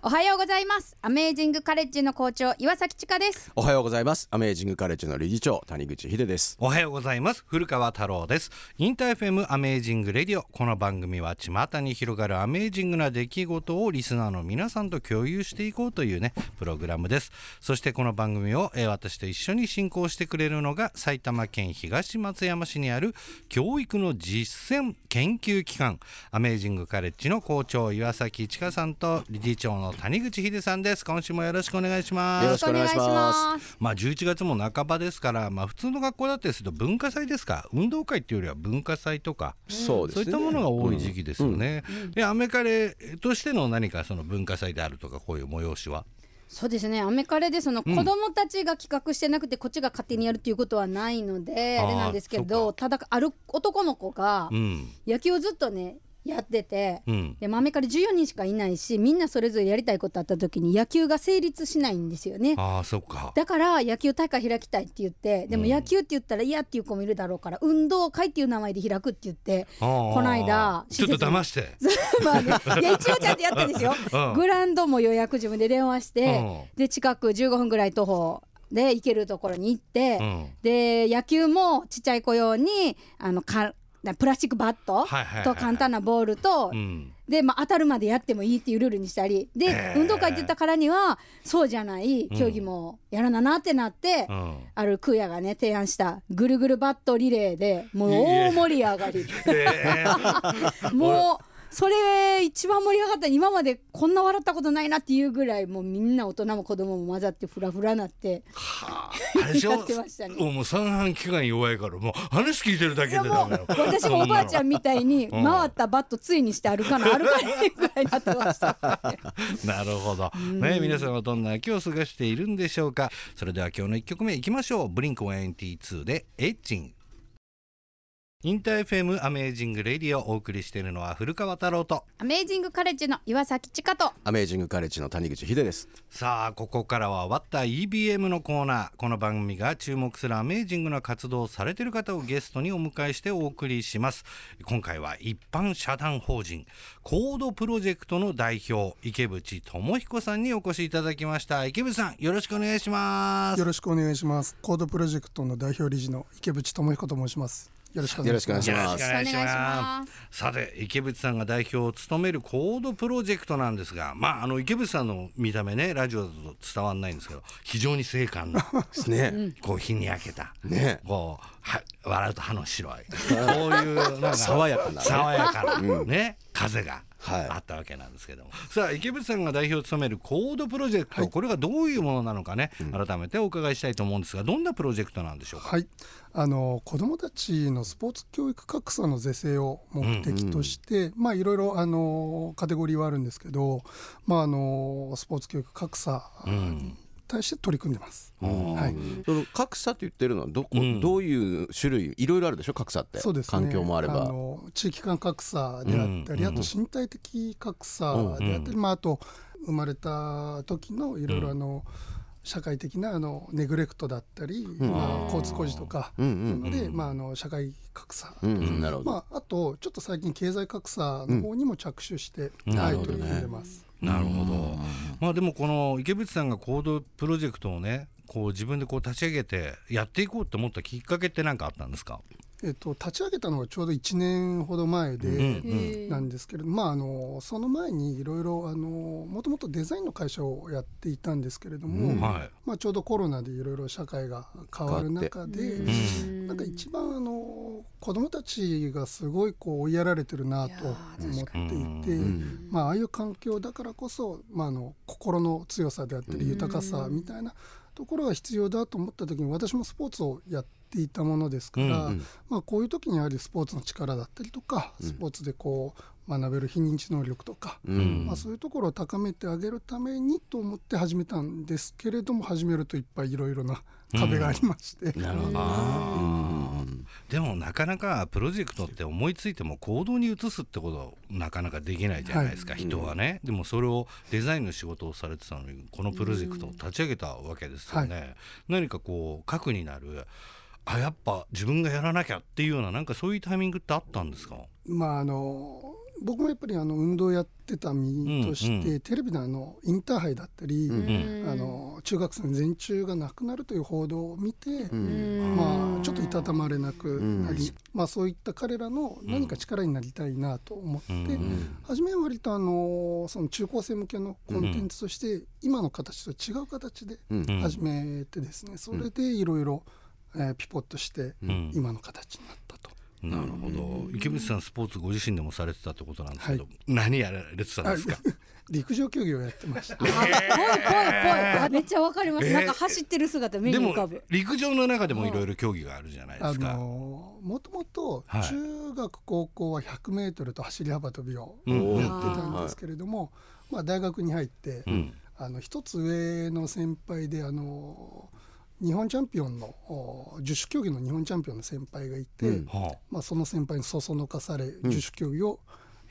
おはようございます。アメージングカレッジの校長岩崎千佳です。おはようございます。アメージングカレッジの理事長谷口秀です。おはようございます。古川太郎です。 InterFM Amazing Radio。この番組は巷に広がるアメージングな出来事をリスナーの皆さんと共有していこうというねプログラムです。そしてこの番組を、えー私と一緒に進行してくれるのが埼玉県東松山市にある教育の実践研究機関。アメージングカレッジの校長岩崎千佳さんと理事長の谷口秀さんです。今週もよろしくお願いします。よろしくお願いします。まあ11月も半ばですから、まあ、普通の学校だったりすると文化祭ですか。運動会っていうよりは文化祭とか、そうですね。そういったものが多い時期ですよね。でアメカレとしての何かその文化祭であるとかこういう催しは？そうですね。アメカレでその子供たちが企画してなくてこっちが勝手にやるっていうことはないので、あーあれなんですけそどただある男の子がうん。野球をずっとねやってて、うん。でもアメカレ14人しかいないしみんなそれぞれやりたいことあった時に野球が成立しないんですよね。ああそっか。だから野球大会開きたいって言ってでもうん。野球って言ったら嫌っていう子もいるだろうから運動会っていう名前で開くって言ってここの間ちょっと騙して。まあね、いや一応ちゃんとやったんですよ。うん。グラウンドも予約自分で電話して、うん。で近く15分ぐらい徒歩で行けるところに行って、うん。で野球もちっちゃい子用にあのかプラスチックバットと簡単なボールと、うん。で、まあ、当たるまでやってもいいっていうルールにしたり。で、運動会って言ったからにはそうじゃない競技もやらななってなって、うん。ある空也がね提案したぐるぐるバットリレーでもう大盛り上がり。え。もうそれ一番盛り上がった今までこんな笑ったことないなっていうぐらいもうみんな大人も子供も混ざってフラフラなってはああれでしょ？やってましたねもう三半規管弱いからもう話聞いてるだけでダメよ私もおばあちゃんみたいにうん回ったバットついにして歩かな歩かないぐらいになってました なるほど。ね、皆さんはどんな秋を過ごしているんでしょうか。それでは今日の一曲目いきましょう。ブリンク182でエッチン。インター FM アメージングレディオをお送りしているのは古川太郎と。アメージングカレッジの岩崎千佳とアメージングカレッジの谷口秀ですさあ、ここからはワッター EBM のコーナー。この番組が注目するアメージングな活動をされている方をゲストにお迎えしてお送りします。今回は一般社団法人コードプロジェクトの代表池淵智彦さんにお越しいただきました。池淵さん、よろしくお願いしますよ。ろしくお願いします。コードプロジェクトの代表理事の池淵智彦と申します。よろしくお願いします。よろしくお願いします。さて池淵さんが代表を務めるコードプロジェクトなんですがまああの池淵さんの見た目ねラジオだと伝わらないんですけど非常に精悍なですね、こう日に焼けたね。こうは笑うと歯の白い こういうなんか爽やかなね。爽やかな、ね風がはい。あったわけなんですけども、さあ池淵さんが代表を務めるコードプロジェクト、これがどういうものなのかね、改めてお伺いしたいと思うんですがどんなプロジェクトなんでしょうか、はい、あの子どもたちのスポーツ教育格差の是正を目的として、まあいろいろあのカテゴリーはあるんですけど、まああのスポーツ教育格差に対して取り組んでます。はい、その格差って言ってるのはどこ、ん。どういう種類いろいろあるでしょ格差って。そうですね。環境もあれば。の地域間格差であったり、うんあと身体的格差であったり、まああと生まれた時のいろいろあの、社会的なあのネグレクトだったり、まあ、交通工事とか、うんうんなので、まあ、あの社会格差、うんうん。なるほど、まあ、あとちょっと最近経済格差の方にも着手して、はい、なるほどね。取り組んでます。なるほど。まあでもこの池淵さんがコードプロジェクトをね、こう自分でこう立ち上げてやっていこうと思ったきっかけって何かあったんですか？えっと、立ち上げたのがちょうど1年ほど前で、うんなんですけれど、まあ、あのその前にいろいろあのもともとデザインの会社をやっていたんですけれども、うんはい。まあ、ちょうどコロナでいろいろ社会が変わる中で、なんか一番あの子どもたちがすごいこう追いやられてるなと思っていて、まあ、ああいう環境だからこそ、まあ、あの心の強さであったり豊かさみたいなところが必要だと思った時に私もスポーツをやっていたものですから、まあ、こういう時にやはりスポーツの力だったりとかスポーツでこう学べる非認知能力とか、まあ、そういうところを高めてあげるためにと思って始めたんですけれども始めるといっぱいいろいろな壁がありまして、なるほど。でもなかなかプロジェクトって思いついても行動に移すってことなかなかできないじゃないですか、人はね、でもそれをデザインの仕事をされてたのにこのプロジェクトを立ち上げたわけですよね、何かこう核になる。あやっぱ自分がやらなきゃっていうようななんかそういうタイミングってあったんですか？まああの僕もやっぱりあの運動やってた身として、うんうん。テレビのあのインターハイだったり、うん。あの中学生の全中がなくなるという報道を見て、うん。まあ、ちょっといたたまれなくなり、まあ、そういった彼らの何か力になりたいなと思って、うん。初めは割とあのその中高生向けのコンテンツとして今の形と違う形でうん。うん始めてですねそれでいろいろえーピポッとしてん。今の形になったと。なるほど。池渕さんスポーツご自身でもされてたってことなんですけど、何やられてたんですか？陸上競技をやってました。あぽいぽいぽいあめっちゃわかります、えー。なんか走ってる姿目に浮かぶ。陸上の中でもいろいろ競技があるじゃないであすか、のもともとはい。中学高校は100メートルと走り幅跳びをうんやってたんですけれども、まあ大学に入って、うん。あの一つ上の先輩であの日本チャンピオンのお十種競技の日本チャンピオンの先輩がいて、うん。はまあその先輩にそそのかされ十種競技を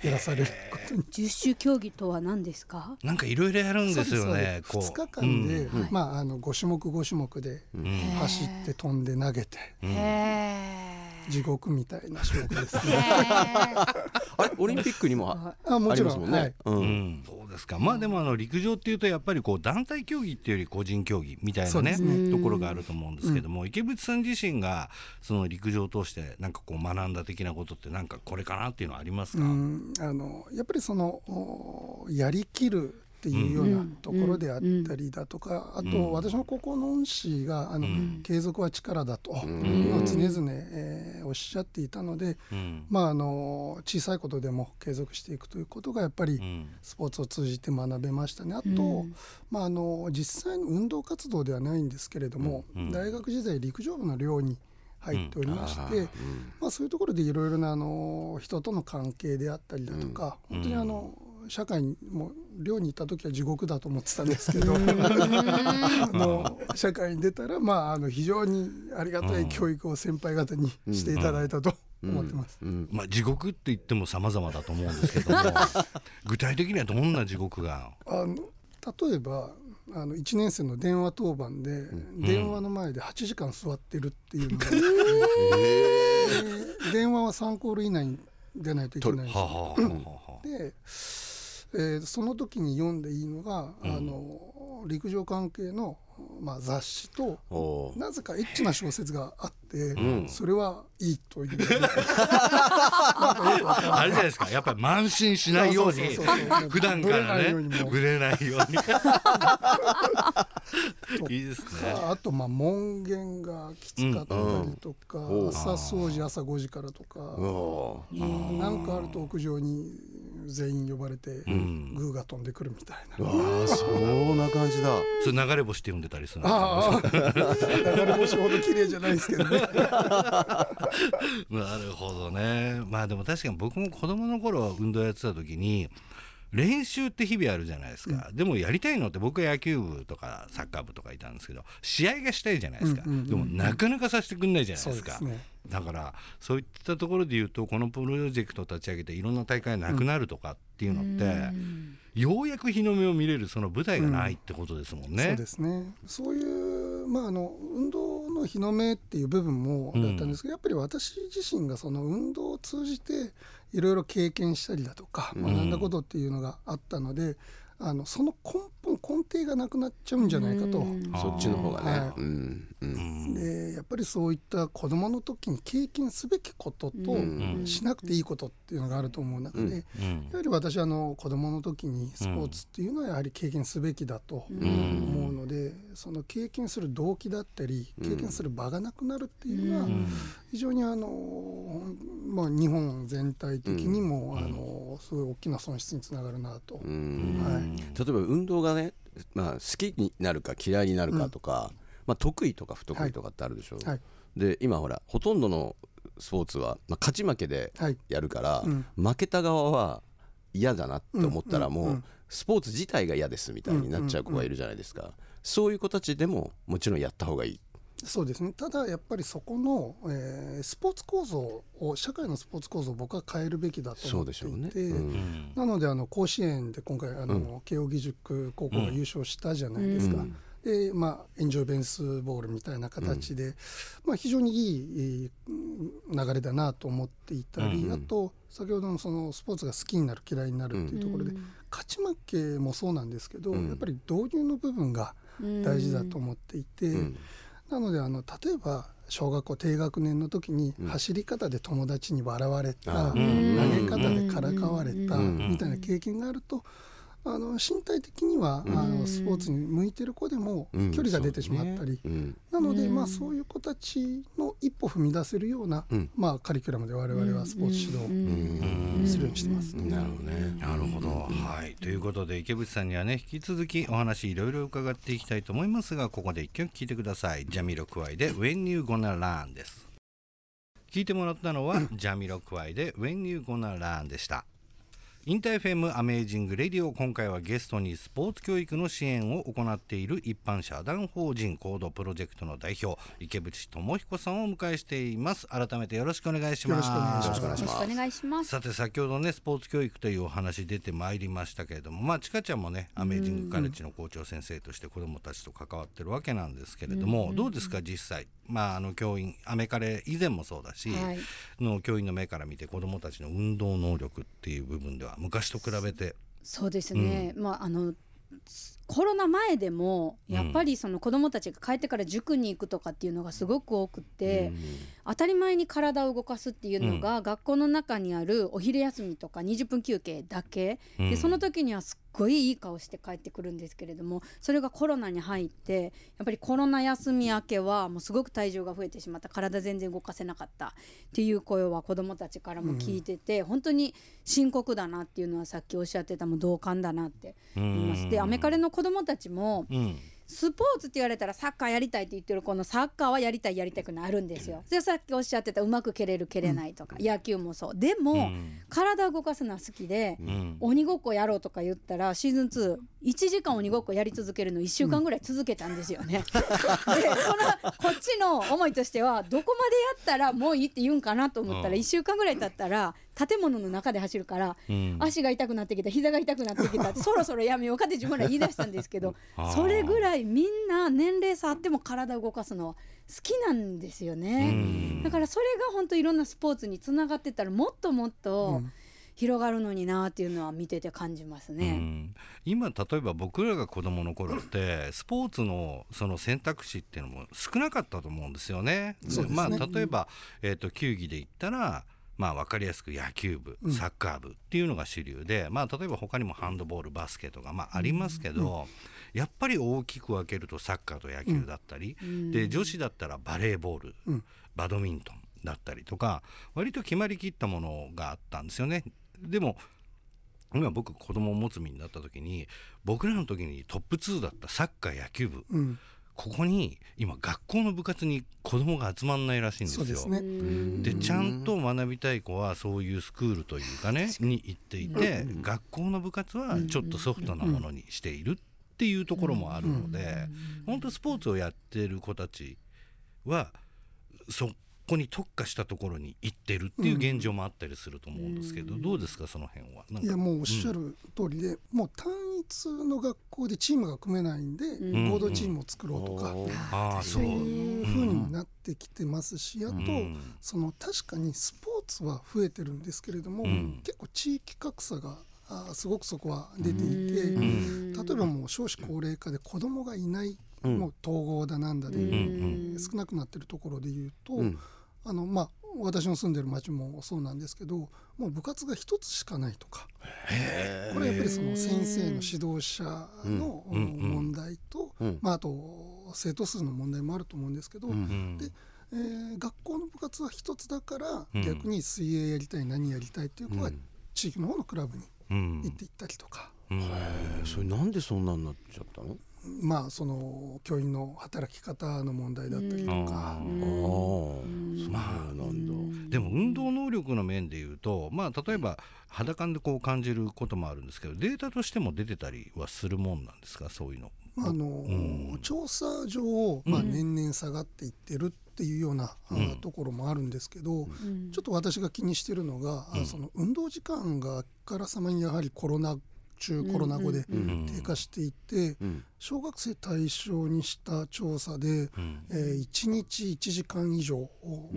やらされることに十種競技とは何ですか？あ、なんかいろいろやるんですよねそうです。こう。2日間で、うん。まああの5種目5種目で走って飛んで投げて。へ地獄みたいな種目ですね。あれ？オリンピックにもああもちろん。りますもんね、はい。うん。うん、そうですか。まあでもあの陸上っていうとやっぱりこう団体競技っていうより個人競技みたいなねね。ところがあると思うんですけども、池渕さん自身がその陸上を通してなんかこう学んだ的なことってなんかこれかなっていうのはありますか、うん。あのやっぱりそのおやりきるっていうようなところであったりだとか、あと私の高校の恩師があの、継続は力だと常々、えーおっしゃっていたので、うん。まあ、あの小さいことでも継続していくということがやっぱりうん。スポーツを通じて学べましたね。あと、まあ、あの実際の運動活動ではないんですけれども、大学時代陸上部の寮に入っておりまして、まあ、そういうところでいろいろなあの人との関係であったりだとか、本当にあの社会にも寮にいた時は地獄だと思ってたんですけど あの社会に出たら、まあ、あの非常にありがたい教育を先輩方にしていただいたと思ってます。まあ、地獄って言っても様々だと思うんですけども具体的にはどんな地獄が？あの例えばあの1年生の電話当番で、電話の前で8時間座ってるっていうのが、で電話は3コール以内に出ないといけないんですで、えーその時に読んでいいのが、あの陸上関係の、まあ、雑誌となぜかエッチな小説があって、それはいいという。あれじゃないですか。やっぱり慢心しないように。普段からね。ぶれないように い いいですね。あとまあ門限がきつかったりとか、うん。朝掃除朝5時からとか、おー。なんかあると屋上に全員呼ばれて、グーが飛んでくるみたいな。ああそんな感じだ。それ流れ星って呼んでたりするんですかああ、流れ星ほど綺麗じゃないですけどね。なるほどね。まあでも確かに僕も子供の頃運動やってた時に練習って日々あるじゃないですか、でもやりたいのって僕は野球部とかサッカー部とかいたんですけど試合がしたいじゃないですか、でもなかなかさせてくんないじゃないですか。そうですね。だからそういったところで言うとこのプロジェクトを立ち上げていろんな大会がなくなるとかっていうのって、ようやく日の目を見れるその舞台がないってことですもんね。そうですね。そういうまああの運動の日の目っていう部分もだったんですけど、やっぱり私自身がその運動を通じていろいろ経験したりだとか学んだことっていうのがあったので、あのその根本根底がなくなっちゃうんじゃないかと。そっちの方がね、はい。うん。うん。でやっぱりそういった子どもの時に経験すべきことと、しなくていいことっていうのがあると思う中で、うん。やはり私はあの子どもの時にスポーツっていうのはやはり経験すべきだと思うので、その経験する動機だったり経験する場がなくなるっていうのは非常にあの、まあ、日本全体的にも、あのすごい大きな損失につながるなと。うん。はい例えば運動がね、まあ、好きになるか嫌いになるかとか、まあ、得意とか不得意とかってあるでしょ、はい。で今ほらほとんどのスポーツは、まあ、勝ち負けではい。やるから、うん。負けた側は嫌だなって思ったらもう、スポーツ自体が嫌ですみたいになっちゃう子がいるじゃないですか、そういう子たちでももちろんやった方がいいそうですね。ただやっぱりそこの、えースポーツ構造を社会のスポーツ構造を僕は変えるべきだと思っていて、ね。うん。なのであの甲子園で今回あの、慶應義塾高校が優勝したじゃないですか、でまあエンジョイベースボールみたいな形で、まあ、非常にいいうん流れだなと思っていたり、うんうん。あと先ほどのそのスポーツが好きになる嫌いになるっていうところで、勝ち負けもそうなんですけど、うん。やっぱり導入の部分が大事だと思っていて、うんなのであの例えば小学校低学年の時にうん。走り方で友達に笑われた、あ投ーげ方でからかわれたうん。みたいな経験があるとあの身体的にはうん。あのスポーツに向いてる子でもうん。距離が出てしまったり、うん。なので、うん。まあ、そういう子たちの一歩踏み出せるような、うん。まあ、カリキュラムで我々はスポーツ指導うん。するようにしてます。なるほどね。なるほど、はい。ということで池渕さんにはね引き続きお話いろいろ伺っていきたいと思いますがここで一曲聴いてください。ジャミロクワイで When You Gonna Learn です。聞いてもらったのはジャミロクワイで When You Gonna Learn でした InterFM Amazing Radio 今回はゲストにスポーツ教育の支援を行っている一般社団法人コードプロジェクトの代表池淵智彦さんをお迎えしています。改めてよろしくお願いします。よろしくお願いします。よろしくお願いしますよろしくお願いします。さて先ほどねスポーツ教育というお話出てまいりましたけれどもまあちかちゃんもねアメージングカレッジの校長先生として子どもたちと関わってるわけなんですけれども、どうですか実際。まああの教員アメカレ以前もそうだし、はい。の教員の目から見て子どもたちの運動能力っていう部分では昔と比べて。そうですね、まああのコロナ前でもやっぱりその子どもたちが帰ってから塾に行くとかっていうのがすごく多くって、当たり前に体を動かすっていうのが学校の中にあるお昼休みとか20分休憩だけ、うん。でその時にはすっごいいい顔して帰ってくるんですけれどもそれがコロナに入ってやっぱりコロナ休み明けはもうすごく体重が増えてしまった。体全然動かせなかったっていう声は子どもたちからも聞いてて、本当に深刻だなっていうのはさっきおっしゃってたもう同感だなって思います。でアメカレの子どもたちもうんスポーツって言われたらサッカーやりたいって言ってる子のサッカーはやりたいやりたくなるんですよ。でさっきおっしゃってたうまく蹴れる蹴れないとか、野球もそう。でも、うん。体を動かすのは好きで、うん。鬼ごっこやろうとか言ったらシーズン21時間鬼ごっこやり続けるの1週間ぐらい続けたんですよね。でそのこっちの思いとしてはどこまでやったらもういいって言うんかなと思ったらうん。1週間ぐらい経ったら建物の中で走るからうん足が痛くなってきた膝が痛くなってきた そろそろやめようかって自分ら言い出したんですけど それぐらいみんな年齢差あっても体を動かすのは好きなんですよね。うんだからそれが本当いろんなスポーツにつながってたらもっともっと広がるのになっていうのは見てて感じますうね。ん今例えば僕らが子どもの頃ってスポーツのその選択肢っていうのも少なかったと思うんですよね。そうですねまあ、例えば、えー、と球技で言ったらまあ、分かりやすく野球部うん。サッカー部っていうのが主流で、まあ、例えば他にもハンドボールバスケとか、まあ、ありますけど、やっぱり大きく分けるとサッカーと野球だったり、うん。で女子だったらバレーボール、うん。バドミントンだったりとか割と決まりきったものがあったんですよね。でも今僕子供を持つ身になった時に僕らの時にトップ2だったサッカー野球部うん、ここに今学校の部活に子供が集まんないらしいんですよ。そうですね。でちゃんと学びたい子はそういうスクールというかねに行っていて、学校の部活はちょっとソフトなものにしているっていうところもあるので、本当スポーツをやってる子たちはそこに特化したところに行ってるっていう現状もあったりすると思うんですけど、どうですかその辺は？いやもうおっしゃる通りで、もう単一の学校でチームが組めないんで、ん。合同チームを作ろうとか、ああそそう。ういう風にもなってきてますし、あと、ん。その確かにスポーツは増えてるんですけれども、ん。結構地域格差があすごくそこは出ていて、うん。例えばもう少子高齢化で子供がいない、うん。もう統合だなんだで、うん。少なくなってるところでいうと、うんあのまあ私の住んでる町もそうなんですけどもう部活が一つしかないとか。これはやっぱりその先生の指導者のうん。うん。問題と、うん。まあ、あと生徒数の問題もあると思うんですけど、うん。うん。でえー学校の部活は一つだから、うん。逆に水泳やりたい何やりたいっていう子はうん。地域の方のクラブにうん。行っていったりとか、うん。へえそれなんでそんなになっちゃったの？まあその教員の働き方の問題だったりとか。ああなん。だでも運動能力の面でいうと、まあ、例えば肌感でこう感じることもあるんですけどデータとしても出てたりはするもんなんですか？そういうの。まああのん。調査上、まあ、年々下がっていってるっていうような、あうん。ところもあるんですけど、うん。ちょっと私が気にしてるのが、あうん。その運動時間があからさまにやはりコロナ中コロナ後でん低下していて、うん。小学生対象にした調査で、うん。えー1日1時間以上、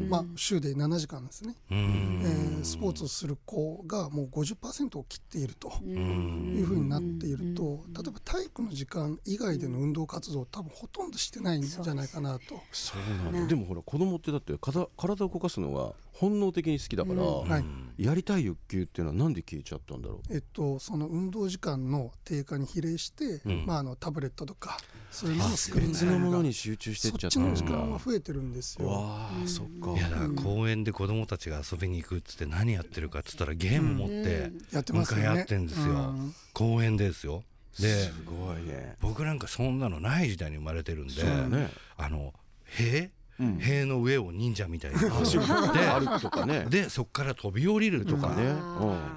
まあ、週で7時間ですね、うん。えースポーツをする子がもう50%を切っているとうん。いうふうになっていると例えば体育の時間以外での運動活動多分ほとんどしてないんじゃないかなと。そうなんだ。ねでもほら子供ってだって体体を動かすのが本能的に好きだから、はい。やりたい欲求っていうのはなんで消えちゃったんだろえっと、その運動時間の低下に比例して、ん。まあ、あのタブレットとかそういうもののスうクリーン別のものがに集中してっそちゃった。っちの時んだ間は増えてるんですよ。わあ、そっか。いやだから公園で子供たちが遊びに行くっつって何やってるかっつったらゲーム持ってやってますよね。向かい合ってんですよ、うん。公園ですよですごいね。僕なんかそんなのない時代に生まれてるんでね。あの塀、うん。塀の上を忍者みたいに。走る歩くとかね。でそこから飛び降りるとか、ね。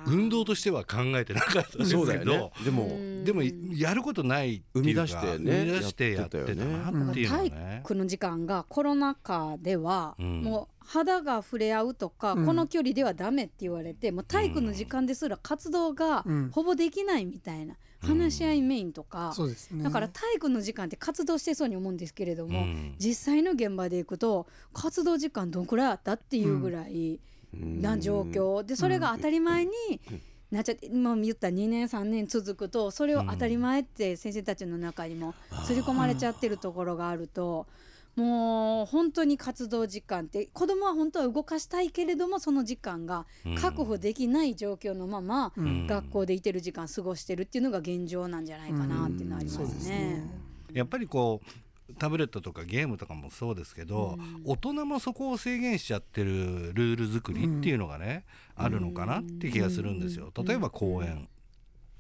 運動としては考えてなかったんですけどそうだよねでもでもやることないっていうか生み出してね生み出してやってたなっていうの体ね。育の時間がコロナ禍では、うん。もう肌が触れ合うとか、うん。この距離ではダメって言われてもう体育の時間ですら活動がうん。ほぼできないみたいな、話し合いメインとか、そうですね。だから体育の時間って活動してそうに思うんですけれども、うん実際の現場でいくと活動時間どんくらいあったっていうぐらいな状況でそれが当たり前になっちゃってもう言った2年3年続くとそれを当たり前って先生たちの中にも刷り込まれちゃってるところがあると。もう本当に活動時間って子供は本当は動かしたいけれどもその時間が確保できない状況のままん。学校でいてる時間過ごしてるっていうのが現状なんじゃないかなっていうのはありますすね。ね。やっぱりこうタブレットとかゲームとかもそうですけど、大人もそこを制限しちゃってるルール作りっていうのがね、あるのかなって気がするんですよ。例えば公園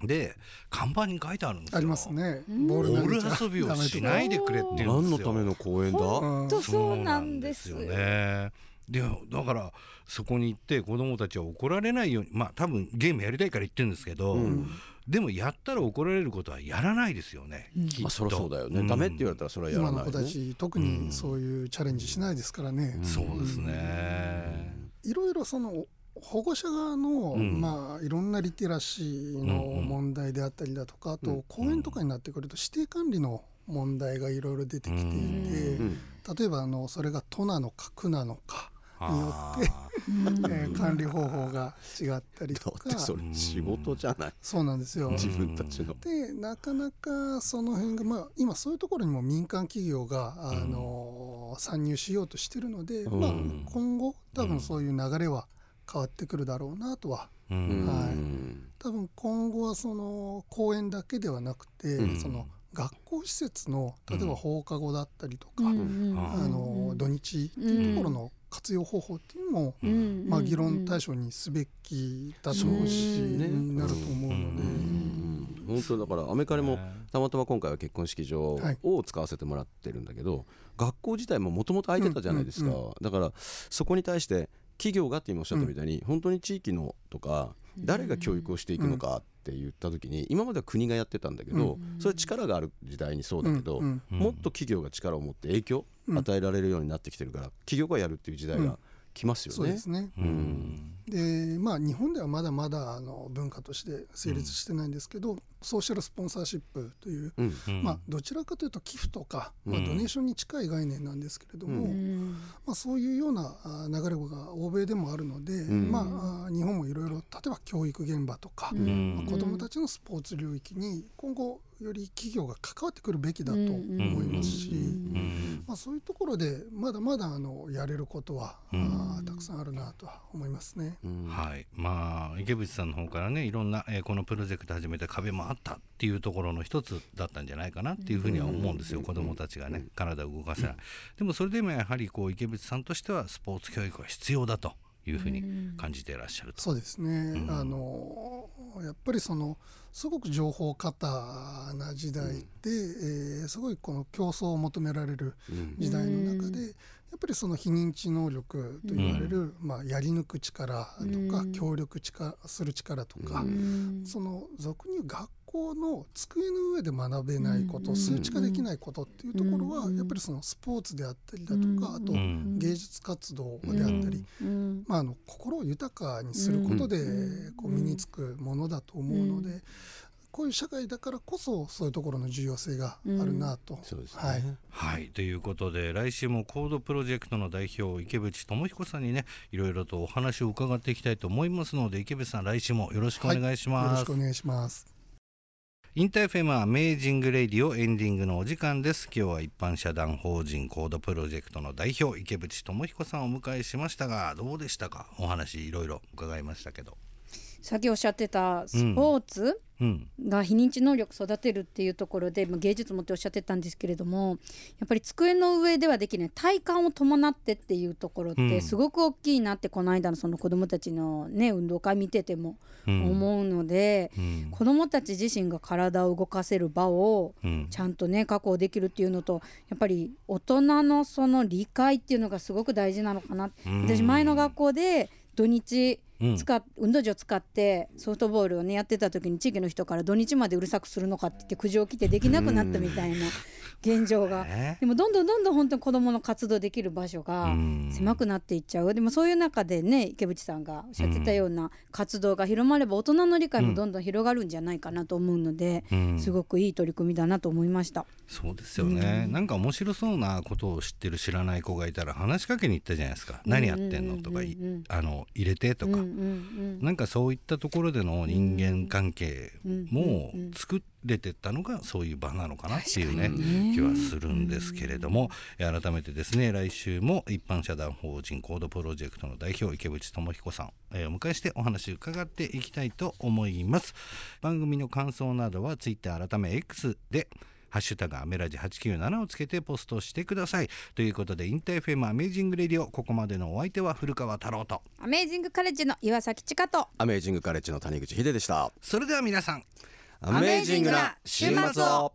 で看板に書いてあるんですよ。ありますね。ボボール遊びをしないでくれって言うんですよ。何のための公園だ？うんとそうなんですよね。でだからそこに行って子供たちは怒られないようにまあ多分ゲームやりたいから言ってるんですけど、でもやったら怒られることはやらないですよね。きっとまあそりゃそうだよね、ダメって言われたらそれはやら今の子ないねたち特にそういうチャレンジしないですからね。そうですね。いろいろその保護者側の、ん。まあいろんなリテラシーの問題であったりだとか、あと公園とかになってくると指定管理の問題がいろいろ出てきていて、ん例えばあのそれが都なのか区なのかによって、あえー管理方法が違ったりとか。だってそれ仕事じゃない。そうなんですよ。自分たちの。でなかなかその辺が、まあ、今そういうところにも民間企業が、あの参入しようとしてるので、まあ、今後多分そういう流れは変わってくるだろうなとは、ーうん。はい。うん多分今後はその公園だけではなくて、その学校施設の例えば放課後だったりとか、うん。あの土日っていうところの活用方法っていうのも、うん。まあ、議論対象にすべきだと思うし、になると思うので。本当だからアメカレもたまたま今回は結婚式場はいを使わせてもらってるん。だけど、学校自体ももともと空いてたじゃないですか、だからそこに対して企業がって今おっしゃったみたいに、本当に地域のとか誰が教育をしていくのかって言った時に今までは国がやってたんだけど、それ力がある時代にそうだけど、うん。もっと企業が力を持って影響与えられるようになってきてるから企業がやるっていう時代が来ますよね。そうですね、うんでまあ日本ではまだまだあの文化として成立してないんですけど、ソーシャルスポンサーシップという、うん。うんまあ、どちらかというと寄付とか、まあ、ドネーションに近い概念なんですけれども、まあ、そういうようなあ流れが欧米でもあるので、ん。まあ、あ日本もいろいろ例えば教育現場とか、ん。まあ子どもたちのスポーツ領域に今後より企業が関わってくるべきだと思いますし、うんまあ、そういうところでまだまだあのやれることは、あーたくさんあるなとは思いますね。はい、まあ池渕さんの方からねいろんな、えーこのプロジェクト始めた壁もあったっていうところの一つだったんじゃないかなっていうふうには思うんですよ、子どもたちがね体を動かせない、でもそれでもやはりこう池渕さんとしてはスポーツ教育は必要だというふうに感じていらっしゃると。そうですね、あのやっぱりそのすごく情報過多な時代で、えーすごいこの競争を求められる時代の中で、やっぱりその非認知能力と言われる、まあ、やり抜く力とか、協力力する力とか、その俗に言う学校の机の上で学べないこと、数値化できないことっていうところは、やっぱりそのスポーツであったりだとか、あと芸術活動であったり、まあ、あの心を豊かにすることでこう身につくものだと思うので、こういう社会だからこそそういうところの重要性があるなと、そうですね、はい。はいということで来週もコードプロジェクトの代表池淵智彦さんにねいろいろとお話を伺っていきたいと思いますので池淵さん来週もよろしくお願いしよろます。しくお願いします InterFM Amazing Radio エンディングのお時間です。今日は一般社団法人コードプロジェクトの代表池淵智彦さんをお迎えしましたがどうでしたか？お話いろいろ伺いましたけど。さっきおっしゃってたスポーツ、うん。が非認知能力育てるっていうところで、まあ、芸術もっておっしゃってたんですけれどもやっぱり机の上ではできない。体感を伴ってっていうところっうん。てすごく大きいなってこの間のその子どもたちのね運動会見ててもうん。思うので、うん。子どもたち自身が体を動かせる場をうん。ちゃんとね確保できるっていうのとやっぱり大人のその理解っていうのがすごく大事なのかな。うん。私前の学校で土日うん使っ運動場使ってソフトボールをねやってた時に地域の人から土日までうるさくするのかって言って苦情来てできなくなったみたいな現状が。えでもどんどんどんどん本当に子どもの活動できる場所がうん。狭くなっていっちゃう。でもそういう中でね池淵さんがおっしゃってたような活動が広まれば大人の理解もどんどん広がるんじゃないかなと思うので、うん。すごくいい取り組みだなと思いました。そうですよね、なんか面白そうなことを知ってる知らない子がいたら話しかけに行ったじゃないですか、何やってんのとかあの入れてとか、うんうんなんかそういったところでの人間関係もうんうんうん作れてったのがそういう場なのかなっていうね気はするんですけれどもえ改めてですね来週も一般社団法人コードプロジェクトの代表池淵智彦さんえーお迎えしてお話を伺っていきたいと思います。番組の感想などはツイッター改め X でハッシュタグアメラジ897をつけてポストしてください。ということで InterFM Amazing Radio ここまでのお相手は古川太郎と。アメージングカレッジの岩崎千佳と。アメージングカレッジの谷口秀でした。それでは皆さんアメージングな週末を。